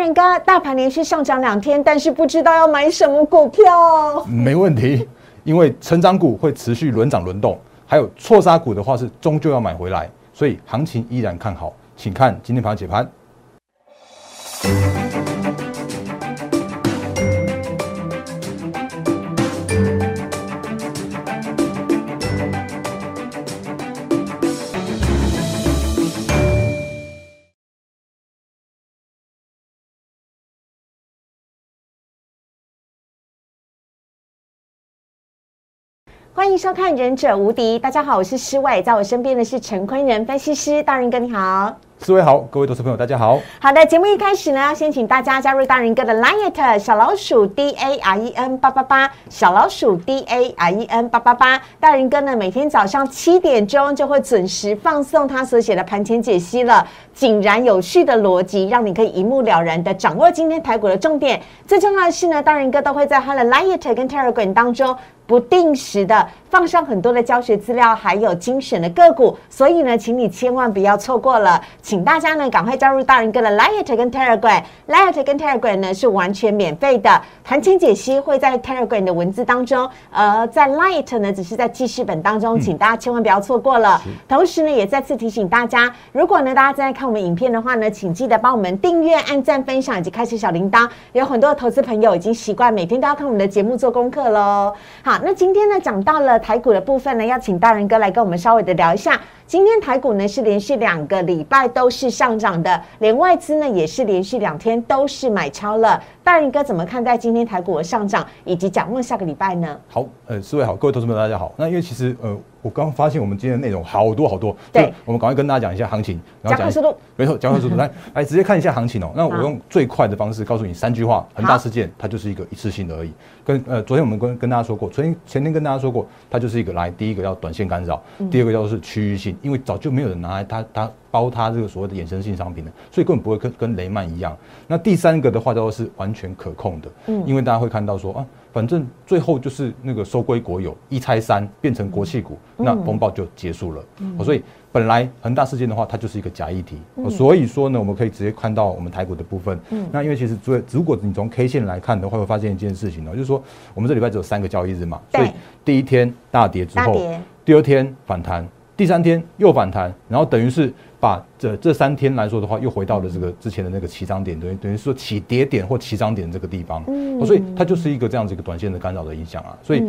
人哥，大盘连续上涨两天，但是不知道要买什么股票。没问题，因为成长股会持续轮涨轮动，还有错杀股的话是终究要买回来，所以行情依然看好，请看今天盘解盘。欢迎收看《忍者无敌》，大家好，我是施伟，在我身边的是陈坤仁分析师，大人哥你好。四位好，各位投资朋友大家好。好的，节目一开始呢，先请大家加入大人哥的 Line 小老鼠 D A R E N 八八八，小老鼠 D A R E N 八八八。大人哥呢，每天早上七点钟就会准时放送他所写的盘前解析了，井然有序的逻辑，让你可以一目了然的掌握今天台股的重点。最重要的是呢，大人哥都会在他的 Line 跟 Telegram 当中。不定时的放上很多的教学资料，还有精选的个股，所以呢，请你千万不要错过了，请大家呢赶快加入大人哥的 Light 跟 Telegram，Light 跟 Telegram 呢是完全免费的，盘前解析会在 Telegram 的文字当中，呃，在 Light 呢只是在记事本当中，请大家千万不要错过了。同时呢，也再次提醒大家，如果呢大家正在看我们影片的话呢，请记得帮我们订阅、按赞、分享以及开启小铃铛。有很多的投资朋友已经习惯每天都要看我们的节目做功课喽。好。那今天呢，讲到了台股的部分呢，要请大人哥来跟我们稍微的聊一下。今天台股呢是连续两个礼拜都是上涨的，连外资呢也是连续两天都是买超了。大人哥怎么看待今天台股的上涨，以及展望下个礼拜呢？好，呃，四位好，各位投资朋友大家好。那因为其实呃，我刚发现我们今天的内容好多好多，对，我们赶快跟大家讲一下行情，然后讲速度，没错，讲快速度，来 来直接看一下行情哦。那我用最快的方式告诉你三句话：恒大事件它就是一个一次性的而已。跟呃，昨天我们跟跟大家说过，昨天前天跟大家说过，它就是一个来第一个要短线干扰，第二个叫做是区域性，因为早就没有人拿来它它。包它这个所谓的衍生性商品了，所以根本不会跟跟雷曼一样。那第三个的话，叫做是完全可控的，嗯，因为大家会看到说啊，反正最后就是那个收归国有，一拆三变成国企股，那风暴就结束了。嗯，所以本来恒大事件的话，它就是一个假议题。所以说呢，我们可以直接看到我们台股的部分。嗯，那因为其实最如果你从 K 线来看的话，会发现一件事情呢，就是说我们这礼拜只有三个交易日嘛，所以第一天大跌之后，第二天反弹，第三天又反弹，然后等于是。把这这三天来说的话，又回到了这个之前的那个起涨点，等于等于说起跌点或起涨点这个地方，嗯，所以它就是一个这样子一个短线的干扰的影响啊。所以，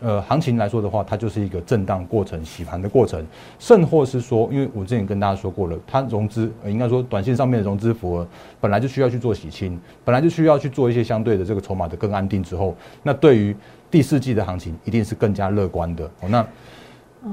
呃，行情来说的话，它就是一个震荡过程、洗盘的过程，甚或是说，因为我之前跟大家说过了，它融资应该说短线上面的融资符合本来就需要去做洗清，本来就需要去做一些相对的这个筹码的更安定之后，那对于第四季的行情一定是更加乐观的。哦，那。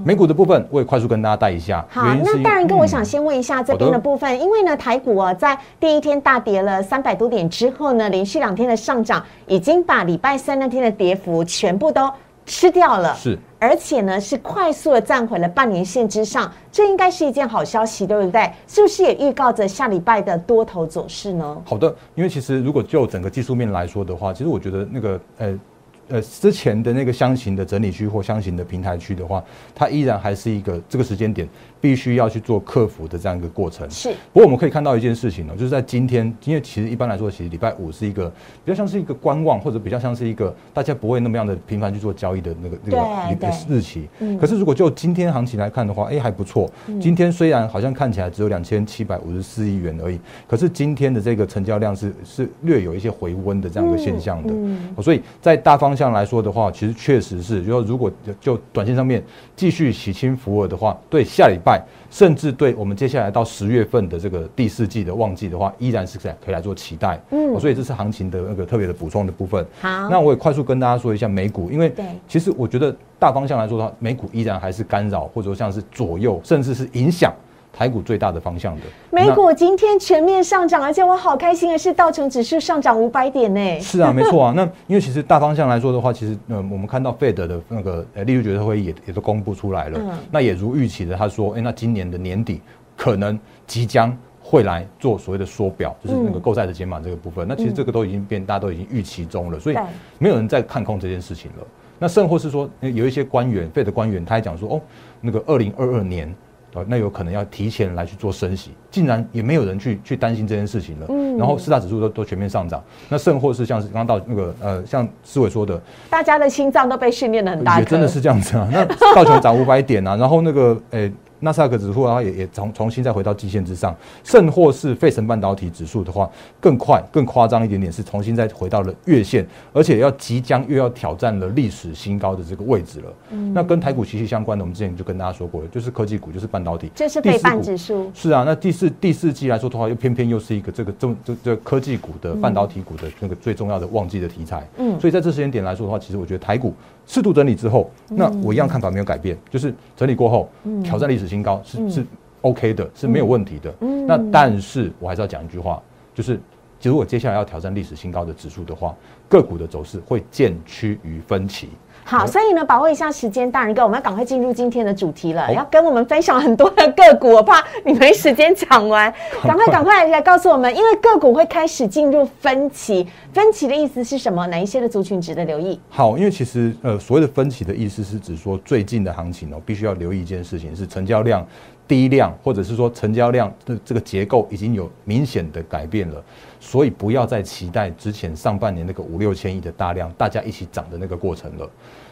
美股的部分，我也快速跟大家带一下。好，那大然哥，我想先问一下这边的部分，因为呢，台股啊，在第一天大跌了三百多点之后呢，连续两天的上涨，已经把礼拜三那天的跌幅全部都吃掉了。是，而且呢，是快速的站回了半年线之上，这应该是一件好消息，对不对？是不是也预告着下礼拜的多头走势呢？好的，因为其实如果就整个技术面来说的话，其实我觉得那个呃。呃，之前的那个箱型的整理区或箱型的平台区的话，它依然还是一个这个时间点。必须要去做克服的这样一个过程。是。不过我们可以看到一件事情呢，就是在今天，因为其实一般来说，其实礼拜五是一个比较像是一个观望，或者比较像是一个大家不会那么样的频繁去做交易的那个那个日期。嗯。可是如果就今天行情来看的话，哎，还不错。今天虽然好像看起来只有两千七百五十四亿元而已，可是今天的这个成交量是是略有一些回温的这样一个现象的。嗯。所以在大方向来说的话，其实确实是，就说如果就短线上面继续洗清浮额的话，对下礼拜。甚至对我们接下来到十月份的这个第四季的旺季的话，依然是在可以来做期待。嗯，所以这是行情的那个特别的补充的部分。好，那我也快速跟大家说一下美股，因为其实我觉得大方向来说的话，美股依然还是干扰或者说像是左右，甚至是影响。台股最大的方向的美股今天全面上涨，而且我好开心的是道琼指数上涨五百点呢。是啊，没错啊。那因为其实大方向来说的话，其实呃，我们看到 Fed 的那个呃利率决策会议也也都公布出来了。嗯。那也如预期的，他说，哎，那今年的年底可能即将会来做所谓的缩表，就是那个购债的减码这个部分。那其实这个都已经变，大家都已经预期中了，所以没有人在看空这件事情了。那甚或是说有一些官员，Fed 官员他还讲说，哦，那个二零二二年。呃，那有可能要提前来去做升息，竟然也没有人去去担心这件事情了。嗯，然后四大指数都都全面上涨，那甚或是像是刚刚到那个呃，像思伟说的，大家的心脏都被训练的很大，也真的是这样子啊。那道琼涨五百点啊，然后那个诶。纳斯达克指数啊，也也重重新再回到基线之上，甚或是费城半导体指数的话，更快、更夸张一点点，是重新再回到了月线，而且要即将又要挑战了历史新高的这个位置了。嗯，那跟台股息息相关的，我们之前就跟大家说过了，就是科技股，就是半导体，这是费半指数。是啊，那第四第四季来说的话，又偏偏又是一个这个这这这科技股的半导体股的那个最重要的旺季的题材。嗯，所以在这时间点来说的话，其实我觉得台股。适度整理之后，那我一样看法没有改变，就是整理过后挑战历史新高是是 OK 的，是没有问题的。那但是我还是要讲一句话，就是如果接下来要挑战历史新高的指数的话，个股的走势会渐趋于分歧。好，所以呢，把握一下时间，大人哥，我们要赶快进入今天的主题了，要跟我们分享很多的个股，我怕你没时间讲完，赶快赶快来告诉我们，因为个股会开始进入分歧，分歧的意思是什么？哪一些的族群值得留意？好，因为其实呃，所谓的分歧的意思是指说最近的行情哦，必须要留意一件事情，是成交量低量，或者是说成交量的这个结构已经有明显的改变了，所以不要再期待之前上半年那个五六千亿的大量，大家一起涨的那个过程了。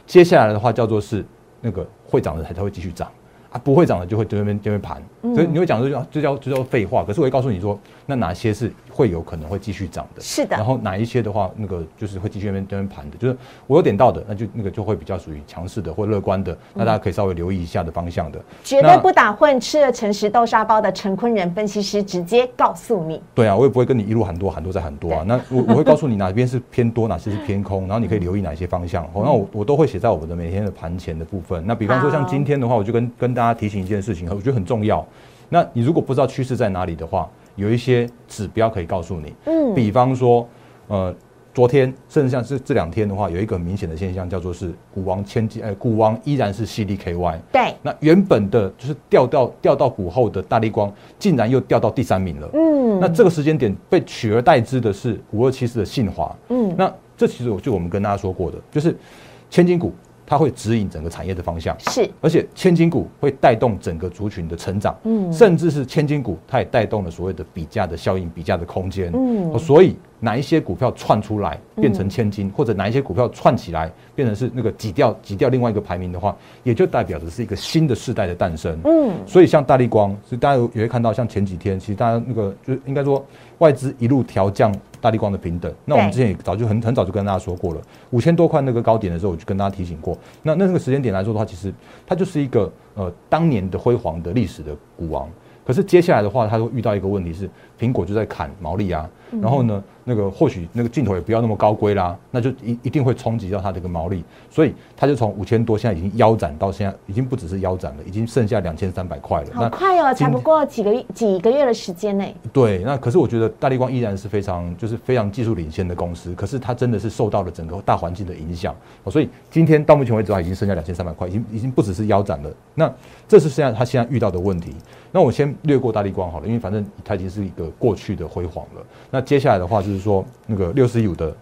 接下来的话叫做是那个会涨的才才会继续涨啊，不会涨的就会这边这边盘，所以你会讲这叫这叫这叫废话。可是我会告诉你说，那哪些是？会有可能会继续涨的，是的。然后哪一些的话，那个就是会继续那边那边盘的，就是我有点到的，那就那个就会比较属于强势的或乐观的，那大家可以稍微留意一下的方向的。绝对不打混，吃了诚实豆沙包的陈坤仁分析师直接告诉你。对啊，我也不会跟你一路喊多喊多再喊多啊。那我我会告诉你哪边是偏多，哪些是偏空，然后你可以留意哪些方向。好，那我我都会写在我们的每天的盘前的部分。那比方说像今天的话，我就跟跟大家提醒一件事情，我觉得很重要。那你如果不知道趋势在哪里的话，有一些指标可以告诉你，嗯，比方说，呃，昨天甚至像是这两天的话，有一个明显的现象叫做是股王千金，哎，股王依然是 C D K Y，对，那原本的就是掉到掉到股后的大力光，竟然又掉到第三名了，嗯，那这个时间点被取而代之的是五二七四的信华，嗯，那这其实就我们跟大家说过的，就是千金股。它会指引整个产业的方向，是，而且千金股会带动整个族群的成长，嗯，甚至是千金股，它也带动了所谓的比价的效应、比价的空间，嗯，所以哪一些股票窜出来变成千金，或者哪一些股票串起来变成是那个挤掉挤掉另外一个排名的话，也就代表着是一个新的世代的诞生，嗯，所以像大力光，所以大家也会看到，像前几天其实大家那个就应该说外资一路调降。大力光的平等，那我们之前也早就很很早就跟大家说过了，五千多块那个高点的时候，我就跟大家提醒过。那那个时间点来说的话，其实它就是一个呃当年的辉煌的历史的股王。可是接下来的话，它会遇到一个问题是，苹果就在砍毛利啊，然后呢？那个或许那个镜头也不要那么高规啦，那就一一定会冲击到它这个毛利，所以它就从五千多现在已经腰斩到现在已经不只是腰斩了，已经剩下两千三百块了。好快哦，才不过几个几个月的时间呢。对，那可是我觉得大力光依然是非常就是非常技术领先的公司，可是它真的是受到了整个大环境的影响，所以今天到目前为止的话，已经剩下两千三百块，已经已经不只是腰斩了。那这是现在它现在遇到的问题。那我先略过大力光好了，因为反正它已经是一个过去的辉煌了。那接下来的话就是说，那个六十五的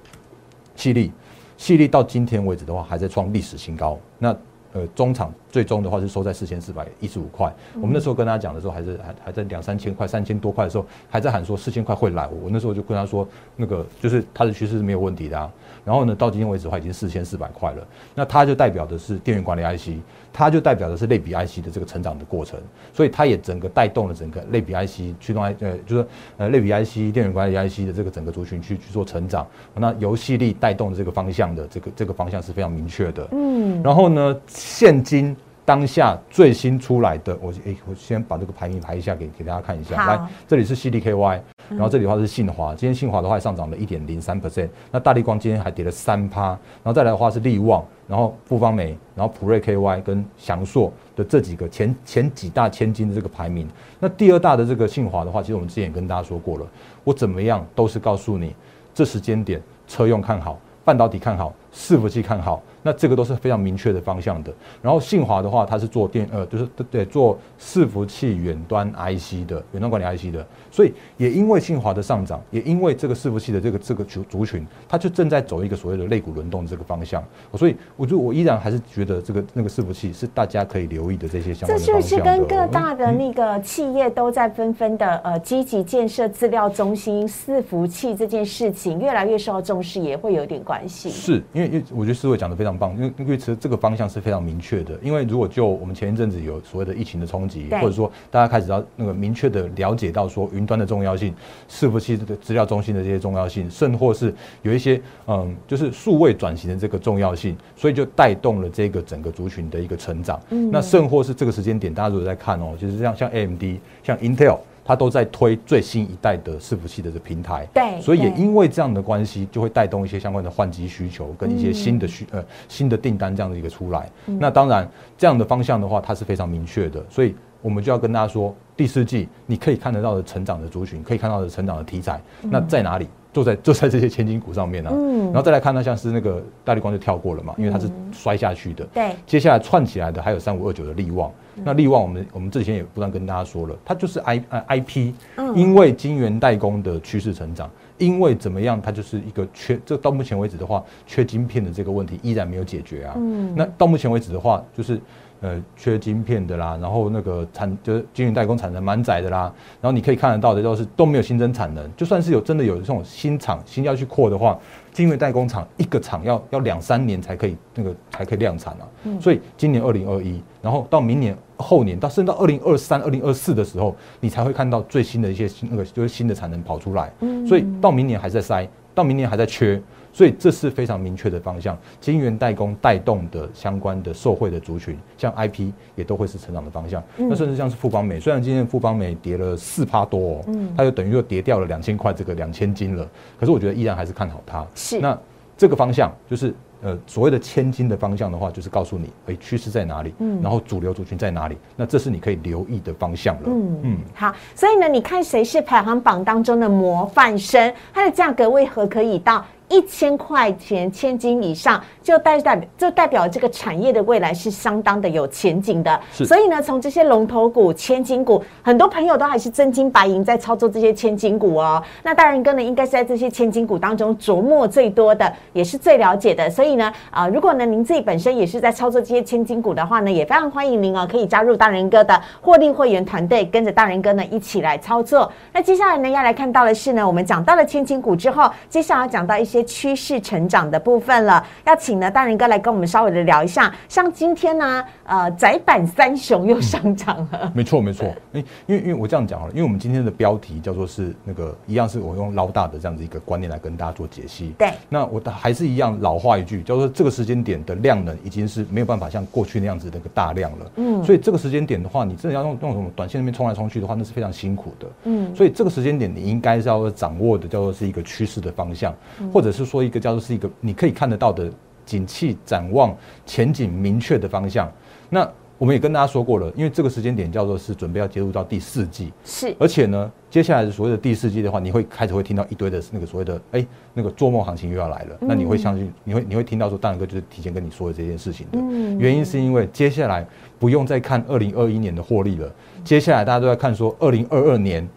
细粒，细粒到今天为止的话，还在创历史新高。那呃，中场最终的话是收在四千四百一十五块。我们那时候跟他讲的时候，还是还还在两三千块、三千多块的时候，还在喊说四千块会来。我那时候就跟他说，那个就是它的趋势是没有问题的啊。然后呢，到今天为止的话，已经四千四百块了。那它就代表的是电源管理 IC。它就代表的是类比 IC 的这个成长的过程，所以它也整个带动了整个类比 IC 驱动 I 呃，就是呃类比 IC 电源管理 IC 的这个整个族群去去做成长。那游戏力带动的这个方向的这个这个方向是非常明确的。嗯，然后呢，现今当下最新出来的，我诶，我先把这个排名排一下给给大家看一下。来，这里是 CDKY。然后这里的话是信华，今天信华的话上涨了一点零三 percent，那大力光今天还跌了三趴，然后再来的话是力旺，然后富邦美，然后普瑞 KY 跟翔硕的这几个前前几大千金的这个排名，那第二大的这个信华的话，其实我们之前也跟大家说过了，我怎么样都是告诉你，这时间点车用看好，半导体看好，伺服器看好。那这个都是非常明确的方向的。然后信华的话，它是做电呃，就是对做伺服器远端 IC 的远端管理 IC 的，所以也因为信华的上涨，也因为这个伺服器的这个这个族族群，它就正在走一个所谓的肋骨轮动这个方向。所以我就我依然还是觉得这个那个伺服器是大家可以留意的这些相关这的是不是跟各大的那个企业都在纷纷的呃积极建设资料中心、伺服器这件事情越来越受到重视，也会有点关系？是因为因为我觉得思维讲的非常棒，因为因为其实这个方向是非常明确的。因为如果就我们前一阵子有所谓的疫情的冲击，或者说大家开始要那个明确的了解到说云端的重要性、伺服器的资料中心的这些重要性，甚或是有一些嗯就是数位转型的这个重要性，所以就带动了这个整个族群的一个成长。那甚或是这个时间点，大家如果在看哦，就是像像 AMD、像 Intel。它都在推最新一代的伺服器的这平台，对，所以也因为这样的关系，就会带动一些相关的换机需求跟一些新的需呃新的订单这样的一个出来。那当然这样的方向的话，它是非常明确的，所以我们就要跟大家说，第四季你可以看得到的成长的族群，可以看到的成长的题材，那在哪里？就在 就在这些千金股上面呢，嗯，然后再来看，呢像是那个大力光就跳过了嘛，因为它是摔下去的，对，接下来串起来的还有三五二九的利旺。那利旺，我们我们之前也不断跟大家说了，它就是 I 呃 IP，因为晶圆代工的趋势成长，因为怎么样，它就是一个缺，这到目前为止的话，缺晶片的这个问题依然没有解决啊。嗯，那到目前为止的话，就是呃缺晶片的啦，然后那个产就是晶圆代工产能蛮窄的啦，然后你可以看得到的都是都没有新增产能，就算是有真的有这种新厂新要去扩的话。晶圆代工厂一个厂要要两三年才可以那个才可以量产啊，所以今年二零二一，然后到明年后年到甚至到二零二三、二零二四的时候，你才会看到最新的一些那个就是新的产能跑出来。所以到明年还在塞，到明年还在缺，所以这是非常明确的方向。晶圆代工带动的相关的受惠的族群，像 IP 也都会是成长的方向。那甚至像是富邦美，虽然今天富邦美跌了四趴多，嗯，它就等于又跌掉了两千块这个两千金了。可是我觉得依然还是看好它。是，那这个方向就是呃所谓的千金的方向的话，就是告诉你，哎，趋势在哪里，嗯，然后主流族群在哪里，那这是你可以留意的方向了。嗯嗯，好，所以呢，你看谁是排行榜当中的模范生，它的价格为何可以到？一千块钱千金以上，就代代就代表这个产业的未来是相当的有前景的。所以呢，从这些龙头股、千金股，很多朋友都还是真金白银在操作这些千金股哦。那大仁哥呢，应该是在这些千金股当中琢磨最多的，也是最了解的。所以呢，啊，如果呢您自己本身也是在操作这些千金股的话呢，也非常欢迎您哦，可以加入大仁哥的获利会员团队，跟着大仁哥呢一起来操作。那接下来呢，要来看到的是呢，我们讲到了千金股之后，接下来讲到一些。些趋势成长的部分了，要请呢大人哥来跟我们稍微的聊一下。像今天呢，呃，窄板三雄又上涨了。没错，没错。因为因为我这样讲好了，因为我们今天的标题叫做是那个一样，是我用捞大的这样子一个观念来跟大家做解析。对。那我还是一样老话一句，叫做这个时间点的量能已经是没有办法像过去那样子那个大量了。嗯。所以这个时间点的话，你真的要用用什么短线那边冲来冲去的话，那是非常辛苦的。嗯。所以这个时间点你应该是要掌握的叫做是一个趋势的方向，或者。或者是说一个叫做是一个你可以看得到的景气展望前景明确的方向。那我们也跟大家说过了，因为这个时间点叫做是准备要接入到第四季，是。而且呢，接下来的所谓的第四季的话，你会开始会听到一堆的那个所谓的哎那个做梦行情又要来了。那你会相信，你会你会听到说，大然哥就是提前跟你说的这件事情的。原因是因为接下来不用再看二零二一年的获利了，接下来大家都在看说二零二二年。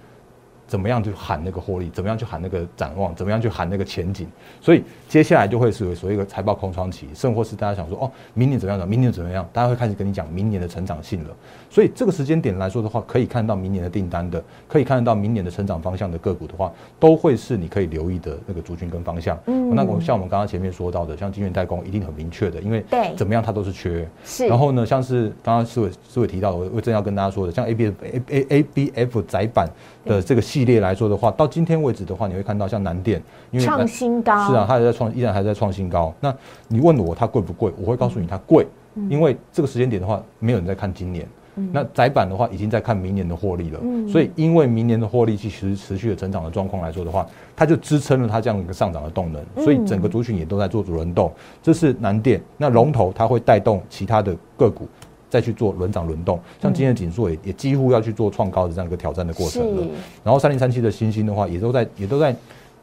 怎么样去喊那个获利？怎么样去喊那个展望？怎么样去喊那个前景？所以接下来就会是所谓一个财报空窗期，甚或是大家想说哦，明年怎么样？明年怎么样？大家会开始跟你讲明年的成长性了。所以这个时间点来说的话，可以看到明年的订单的，可以看得到明年的成长方向的个股的话，都会是你可以留意的那个族群跟方向。嗯，那我像我们刚刚前面说到的，像晶圆代工一定很明确的，因为对怎么样它都是缺。是。然后呢，像是刚刚思伟思伟提到，我我正要跟大家说的，像 A B A A A B F 窄板的这个系列来说的话。到今天为止的话，你会看到像南电，因为创新高是啊，它还在创，依然还在创新高。那你问我它贵不贵？我会告诉你它贵，因为这个时间点的话，没有人在看今年。那窄板的话，已经在看明年的获利了。所以因为明年的获利其实持续的成长的状况来说的话，它就支撑了它这样一个上涨的动能。所以整个族群也都在做主轮动。这是南电，那龙头它会带动其他的个股。再去做轮涨轮动，像今天的锦硕也也几乎要去做创高的这样一个挑战的过程了。然后三零三七的星星的话，也都在也都在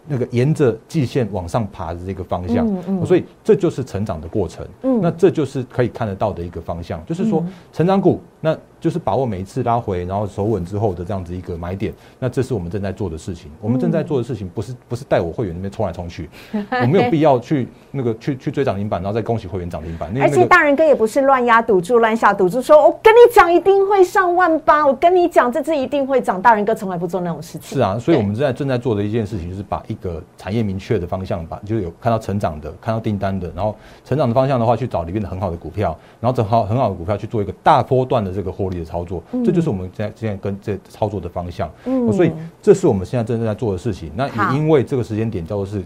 那个沿着季线往上爬的这个方向，嗯嗯。所以这就是成长的过程。嗯。那这就是可以看得到的一个方向，就是说成长股，那就是把握每一次拉回，然后守稳之后的这样子一个买点。那这是我们正在做的事情。我们正在做的事情不是不是带我会员那边冲来冲去，我没有必要去那个去去追涨停板，然后再恭喜会员涨停板。那而且大人哥也不是乱压赌注、乱下赌注，说我跟你讲一定会上万八，我跟你讲这次一定会涨。大人哥从来不做那种事情。是啊，所以我们正在正在做的一件事情，就是把一个产业明确的方向，把就是有看到成长的，看到订单的，然后成长的方向的话，去找里面的很好的股票，然后找好很好的股票去做一个大波段的这个获利的操作，这就是我们现在现在跟这操作的方向。嗯所以这是我们现在正在做的事情。那也因为这个时间点叫做是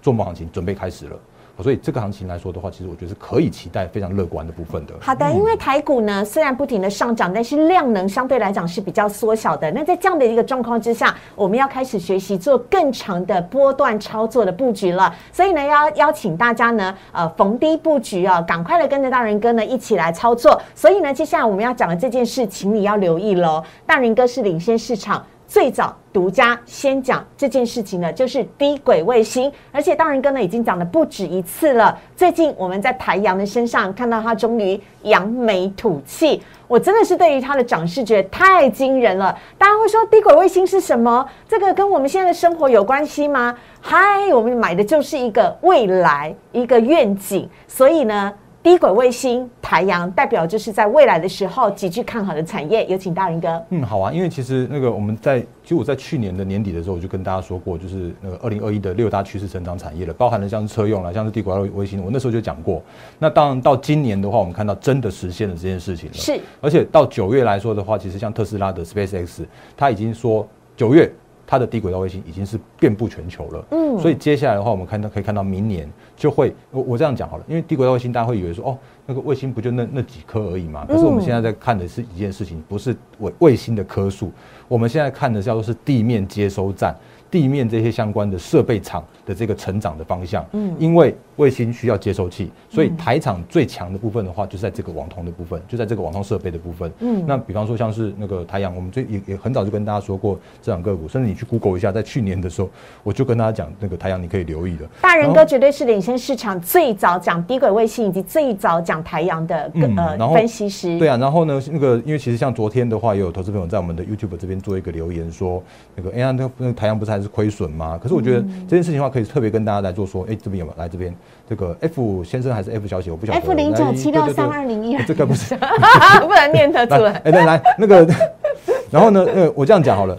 重磅行情准备开始了，所以这个行情来说的话，其实我觉得是可以期待非常乐观的部分的。好的，因为台股呢虽然不停的上涨，但是量能相对来讲是比较缩小的。那在这样的一个状况之下，我们要开始学习做更长的波段操作的布局了。所以呢，要邀请大家呢，呃，逢低布局啊，赶快的跟着大人哥呢一起来操作。所以呢，接下来我们要讲的这件事，请你要留意喽。大人哥是领先市场。最早独家先讲这件事情呢，就是低轨卫星，而且大人哥呢已经讲了不止一次了。最近我们在台阳的身上看到他终于扬眉吐气，我真的是对于他的涨势觉得太惊人了。大家会说低轨卫星是什么？这个跟我们现在的生活有关系吗？嗨，我们买的就是一个未来，一个愿景，所以呢。低轨卫星太阳代表就是在未来的时候极具看好的产业，有请大仁哥。嗯，好啊，因为其实那个我们在，其实我在去年的年底的时候，我就跟大家说过，就是那个二零二一的六大趋势成长产业了，包含了像是车用啦，像是低轨道卫星，我那时候就讲过。那当然到今年的话，我们看到真的实现了这件事情了。是，而且到九月来说的话，其实像特斯拉的 SpaceX，它已经说九月它的低轨道卫星已经是遍布全球了。嗯所以接下来的话，我们看到可以看到明年就会，我我这样讲好了，因为低轨道卫星大家会以为说，哦，那个卫星不就那那几颗而已嘛？可是我们现在在看的是一件事情，不是卫卫星的颗数，我们现在看的叫做是地面接收站。地面这些相关的设备厂的这个成长的方向，嗯，因为卫星需要接收器，所以台厂最强的部分的话，就在这个网通的部分，就在这个网通设备的部分，嗯，那比方说像是那个台阳，我们最也也很早就跟大家说过这两个股，甚至你去 Google 一下，在去年的时候，我就跟大家讲那个台阳你可以留意的，大人哥绝对是领先市场最早讲低轨卫星以及最早讲台阳的呃分析师。对啊，然后呢，那个因为其实像昨天的话，也有投资朋友在我们的 YouTube 这边做一个留言说，那个哎呀，那那个台阳不是还是亏损吗？可是我觉得嗯这件事情的话，可以特别跟大家来做说，哎，这边有没有来这边这个 F 先生还是 F 小姐，我不晓得 F 零九七六三二零一这个不是。不能念得出来，来。哎，来来，那个，然后呢，呃，我这样讲好了，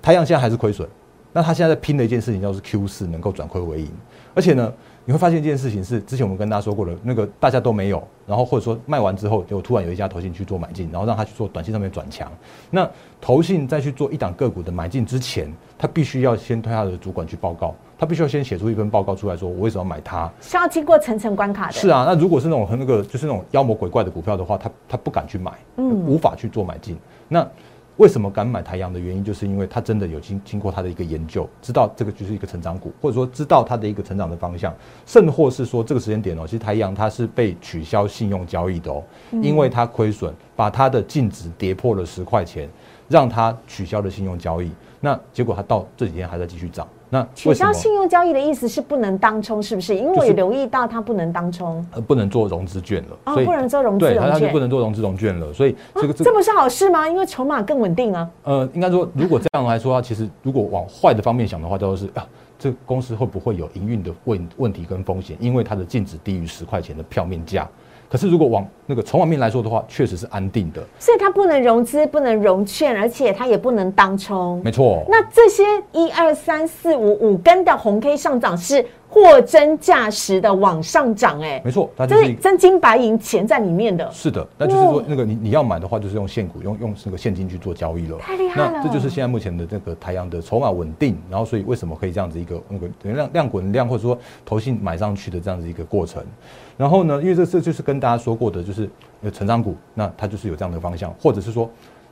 太阳现在还是亏损，那他现在在拼的一件事情，就是 Q 四能够转亏为盈，而且呢，你会发现一件事情是，之前我们跟大家说过的，那个大家都没有，然后或者说卖完之后，就突然有一家投信去做买进，然后让他去做短线上面转强，那投信在去做一档个股的买进之前，他必须要先推他的主管去报告，他必须要先写出一份报告出来说，我为什么要买它，是要经过层层关卡的。是啊，那如果是那种很那个就是那种妖魔鬼怪的股票的话，他他不敢去买，嗯无法去做买进。那为什么敢买台阳的原因，就是因为他真的有经经过他的一个研究，知道这个就是一个成长股，或者说知道它的一个成长的方向，甚或是说这个时间点哦，其实台阳它是被取消信用交易的哦，嗯因为它亏损，把它的净值跌破了十块钱，让它取消了信用交易。那结果它到这几天还在继续涨。那取？消信用交易的意思是不能当冲，是不是？因为我也留意到它不能当冲，呃，不能做融资券了，哦不能做融资对，融券它它就不能做融资融券了，所以这个这这不是好事吗？因为筹码更稳定啊。呃，应该说，如果这样来说其实如果往坏的方面想的话，就是啊，这公司会不会有营运的问问题跟风险？因为它的净值低于十块钱的票面价。可是如果往那个筹码面来说的话，确实是安定的，所以它不能融资，不能融券，而且它也不能当冲。没错。那这些一二三四五五根的红 K 上涨是货真价实的往上涨，哎，没错，它就这是真金白银钱在里面的。是的，那就是说那个你你要买的话，就是用现股，用用那个现金去做交易了。太厉害了那这就是现在目前的这个台阳的筹码稳定，然后所以为什么可以这样子一个那个量量滚量，或者说投信买上去的这样子一个过程。然后呢，因为这这就是跟大家说过的，就是呃成长股，那它就是有这样的方向，或者是说，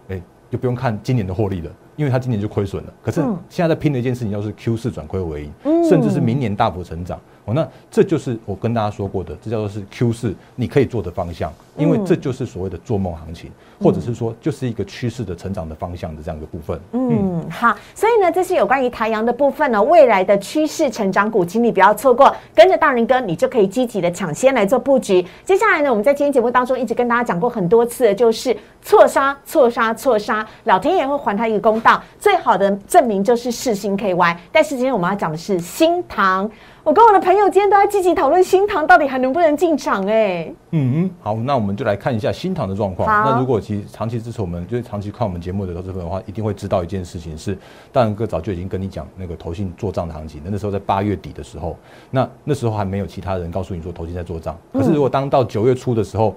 哎，就不用看今年的获利了，因因为它今年就亏损了。可是现在在拼的一件事情，就是 Q 四转亏为盈，甚至是明年大幅成长。哦，那这就是我跟大家说过的，这叫做是 Q 四你可以做的方向，因为这就是所谓的做梦行情，或者是说就是一个趋势的成长的方向的这样一个部分。嗯，好，所以呢，这是有关于台阳的部分呢，未来的趋势成长股，请你不要错过，跟着大人哥，你就可以积极的抢先来做布局。接下来呢，我们在今天节目当中一直跟大家讲过很多次的，就是错杀、错杀、错杀，老天爷会还他一个公道。最好的证明就是世星 KY，但是今天我们要讲的是新塘。我跟我的朋友今天都在积极讨论新塘到底还能不能进场哎。嗯，好，那我们就来看一下新塘的状况。那如果其实长期支持我们，就是长期看我们节目的投资朋友的话，一定会知道一件事情是，大仁哥早就已经跟你讲那个投信做账的行情。那那时候在八月底的时候，那那时候还没有其他人告诉你说投信在做账。可是如果当到九月初的时候，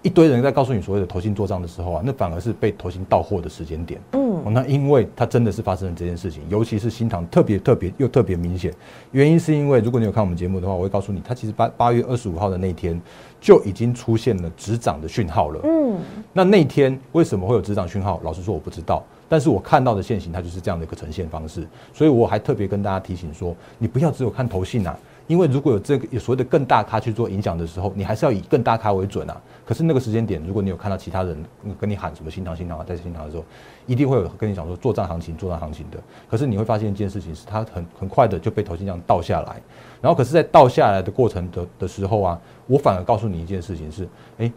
一堆人在告诉你所谓的投信做账的时候啊，那反而是被投信到货的时间点。嗯，那因为它真的是发生了这件事情，尤其是新塘特别特别又特别明显。原因是因为如果你有看我们节目的话，我会告诉你，它其实八八月二十五号的那天就已经出现了止涨的讯号了。嗯，那那天为什么会有止涨讯号？老实说我不知道，但是我看到的现形它就是这样的一个呈现方式。所以我还特别跟大家提醒说，你不要只有看投信啊。因为如果有这个有所谓的更大咖去做影响的时候，你还是要以更大咖为准啊。可是那个时间点，如果你有看到其他人跟你喊什么新塘新塘啊，在新塘的时候，一定会有跟你讲说做账行情做账行情的。可是你会发现一件事情是，它很很快的就被投信这样倒下来。然后可是，在倒下来的过程的的时候啊，我反而告诉你一件事情是，哎，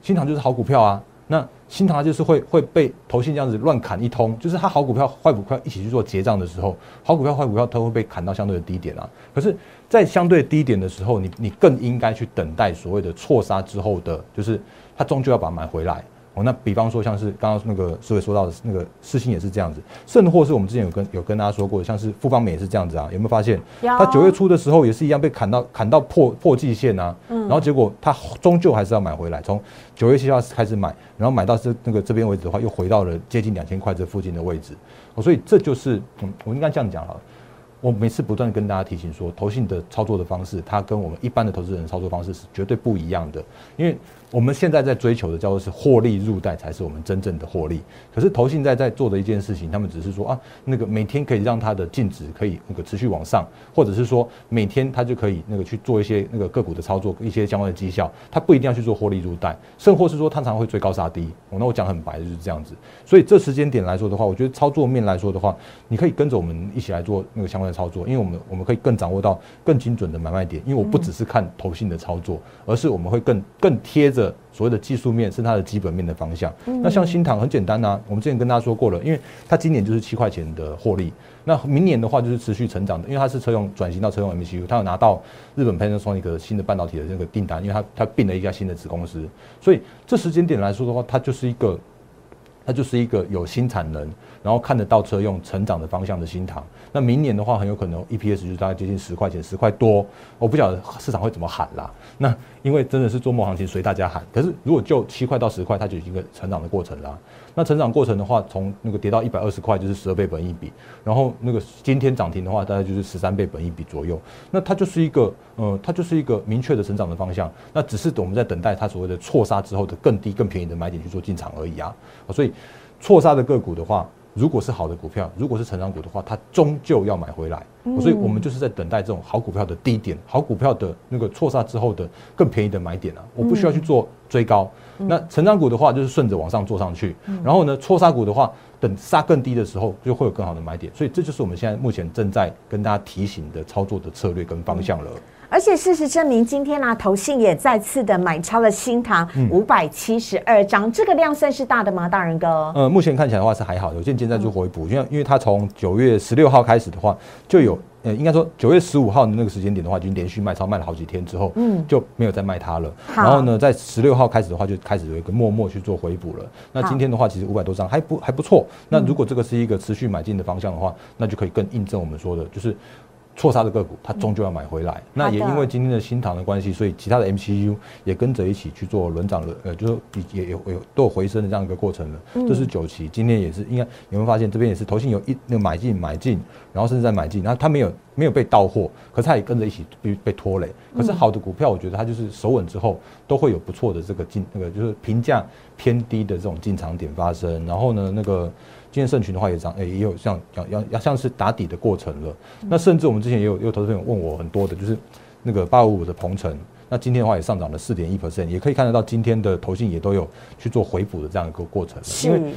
新塘就是好股票啊。那新塘就是会会被投信这样子乱砍一通，就是它好股票坏股票一起去做结账的时候，好股票坏股票都会被砍到相对的低点啊。可是，在相对低点的时候，你你更应该去等待所谓的错杀之后的，就是它终究要把它买回来。哦，那比方说像是刚刚那个思维说到的那个事情也是这样子，甚或是我们之前有跟有跟大家说过，像是复方美也是这样子啊，有没有发现？它九月初的时候也是一样被砍到砍到破破季线啊，嗯然后结果它终究还是要买回来，从九月七号开始买，然后买到这那个这边为止的话，又回到了接近两千块这附近的位置，哦，所以这就是嗯，我应该这样讲了。我每次不断跟大家提醒说，投信的操作的方式，它跟我们一般的投资人操作方式是绝对不一样的，因为。我们现在在追求的叫做是获利入袋，才是我们真正的获利。可是投信在在做的一件事情，他们只是说啊，那个每天可以让它的净值可以那个持续往上，或者是说每天它就可以那个去做一些那个个股的操作，一些相关的绩效，它不一定要去做获利入袋，甚或是说它常常会追高杀低。哦，那我讲很白就是这样子。所以这时间点来说的话，我觉得操作面来说的话，你可以跟着我们一起来做那个相关的操作，因为我们我们可以更掌握到更精准的买卖点。因为我不只是看投信的操作，而是我们会更更贴着。所谓的技术面是它的基本面的方向。那像新塘很简单呐，我们之前跟大家说过了，因为它今年就是七块钱的获利，那明年的话就是持续成长的，因为它是车用转型到车用 MCU，它有拿到日本 Panasonic 新的半导体的这个订单，因为它它并了一家新的子公司，所以这时间点来说的话，它就是一个它就是一个有新产能。然后看得到车用成长的方向的新塘，那明年的话很有可能 EPS 就是大概接近十块钱，十块多。我不晓得市场会怎么喊啦。那因为真的是做梦行情，随大家喊。可是如果就七块到十块，它就已经一个成长的过程啦。那成长过程的话，从那个跌到一百二十块，就是十二倍本一比。然后那个今天涨停的话，大概就是十三倍本一比左右。那它就是一个，呃，它就是一个明确的成长的方向。那只是我们在等待它所谓的错杀之后的更低、更便宜的买点去做进场而已啊。所以错杀的个股的话。如果是好的股票，如果是成长股的话，它终究要买回来。所以我们就是在等待这种好股票的低点，好股票的那个错杀之后的更便宜的买点啊！我不需要去做追高。那成长股的话，就是顺着往上做上去。然后呢，错杀股的话，等杀更低的时候，就会有更好的买点。所以这就是我们现在目前正在跟大家提醒的操作的策略跟方向了。而且事实证明，今天呢，投信也再次的买超了新塘五百七十二张，这个量算是大的吗，大人哥？呃，目前看起来的话是还好，有件件在做回补，因为因为它从九月十六号开始的话，就有呃，应该说九月十五号的那个时间点的话，已经连续卖超卖了好几天之后，嗯，就没有再卖它了。然后呢，在十六号开始的话，就开始有一个默默去做回补了。那今天的话，其实五百多张还不还不错。那如果这个是一个持续买进的方向的话，那就可以更印证我们说的，就是。错杀的个股，它终究要买回来。那也因为今天的新塘的关系，所以其他的 MCU 也跟着一起去做轮涨了，呃，就是也有有都有回升的这样一个过程了。这是九期，今天也是应该有没有发现这边也是投信有一那个买进买进，然后甚至在买进，然后它没有没有被到货，可是它也跟着一起被被拖累。可是好的股票，我觉得它就是守稳之后，都会有不错的这个进那个就是评价偏低的这种进场点发生。然后呢，那个今天盛群的话也涨，哎，也有像要要要像是打底的过程了。那甚至我们之前也有有投资朋友问我很多的，就是那个八五五的鹏程，那今天的话也上涨了四点一 percent，也可以看得到今天的投信也都有去做回补的这样一个过程。因为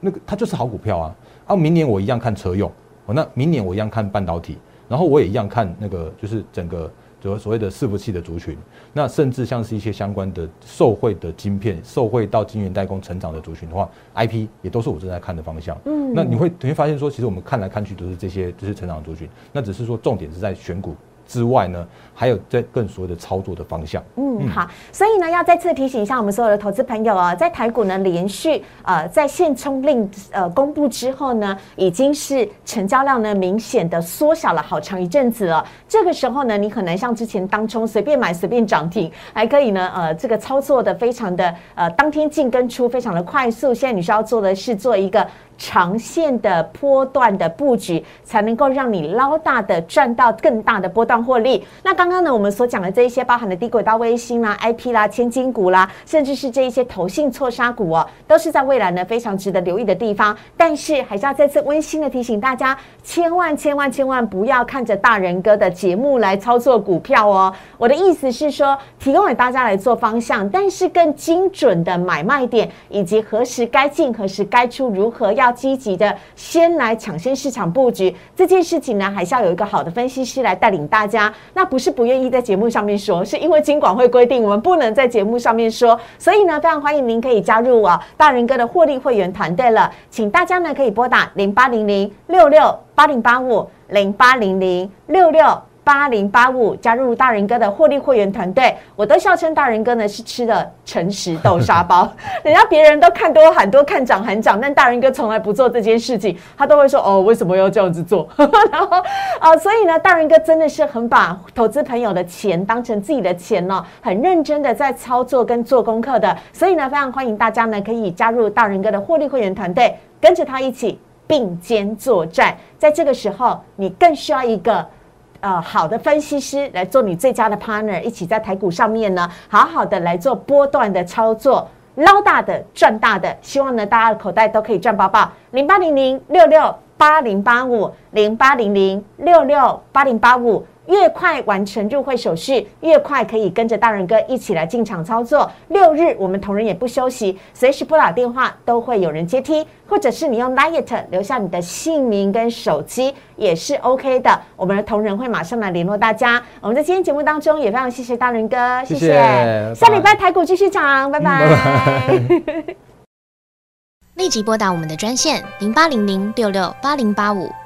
那个它就是好股票啊。啊，明年我一样看车用，哦，那明年我一样看半导体。然后我也一样看那个，就是整个就所谓的伺服器的族群，那甚至像是一些相关的受惠的晶片、受惠到晶圆代工成长的族群的话，IP 也都是我正在看的方向。嗯，那你会你会发现说，其实我们看来看去都是这些，就是成长族群。那只是说重点是在选股。之外呢，还有在更所谓的操作的方向。嗯，好，所以呢，要再次提醒一下我们所有的投资朋友哦，在台股呢连续呃在限冲令呃公布之后呢，已经是成交量呢明显的缩小了好长一阵子了。这个时候呢，你可能像之前当冲随便买随便涨停，还可以呢呃这个操作的非常的呃当天进跟出非常的快速。现在你需要做的是做一个。长线的波段的布局，才能够让你捞大的赚到更大的波段获利。那刚刚呢，我们所讲的这一些，包含的低轨道卫星啦、IP 啦、千金股啦，甚至是这一些投信错杀股哦，都是在未来呢非常值得留意的地方。但是还是要再次温馨的提醒大家，千万千万千万不要看着大人哥的节目来操作股票哦。我的意思是说，提供给大家来做方向，但是更精准的买卖点，以及何时该进、何时该出，如何要。要积极的先来抢先市场布局这件事情呢，还是要有一个好的分析师来带领大家。那不是不愿意在节目上面说，是因为金管会规定我们不能在节目上面说。所以呢，非常欢迎您可以加入我大人哥的获利会员团队了。请大家呢可以拨打零八零零六六八零八五零八零零六六。八零八五加入大人哥的获利会员团队，我都笑称大人哥呢是吃的诚实豆沙包。人家别人都看多喊多看涨喊涨，但大人哥从来不做这件事情，他都会说哦，为什么要这样子做？然后啊，所以呢，大人哥真的是很把投资朋友的钱当成自己的钱呢，很认真的在操作跟做功课的。所以呢，非常欢迎大家呢可以加入大人哥的获利会员团队，跟着他一起并肩作战。在这个时候，你更需要一个。呃，好的分析师来做你最佳的 partner，一起在台股上面呢，好好的来做波段的操作，捞大的赚大的，希望呢大家的口袋都可以赚饱饱。零八零零六六八零八五，零八零零六六八零八五。越快完成入会手续，越快可以跟着大人哥一起来进场操作。六日我们同仁也不休息，随时拨打电话都会有人接听，或者是你用 Light 留下你的姓名跟手机也是 OK 的。我们的同仁会马上来联络大家。我们在今天节目当中也非常谢谢大人哥，谢谢。下礼拜台股继续涨，拜拜。立即拨打我们的专线零八零零六六八零八五。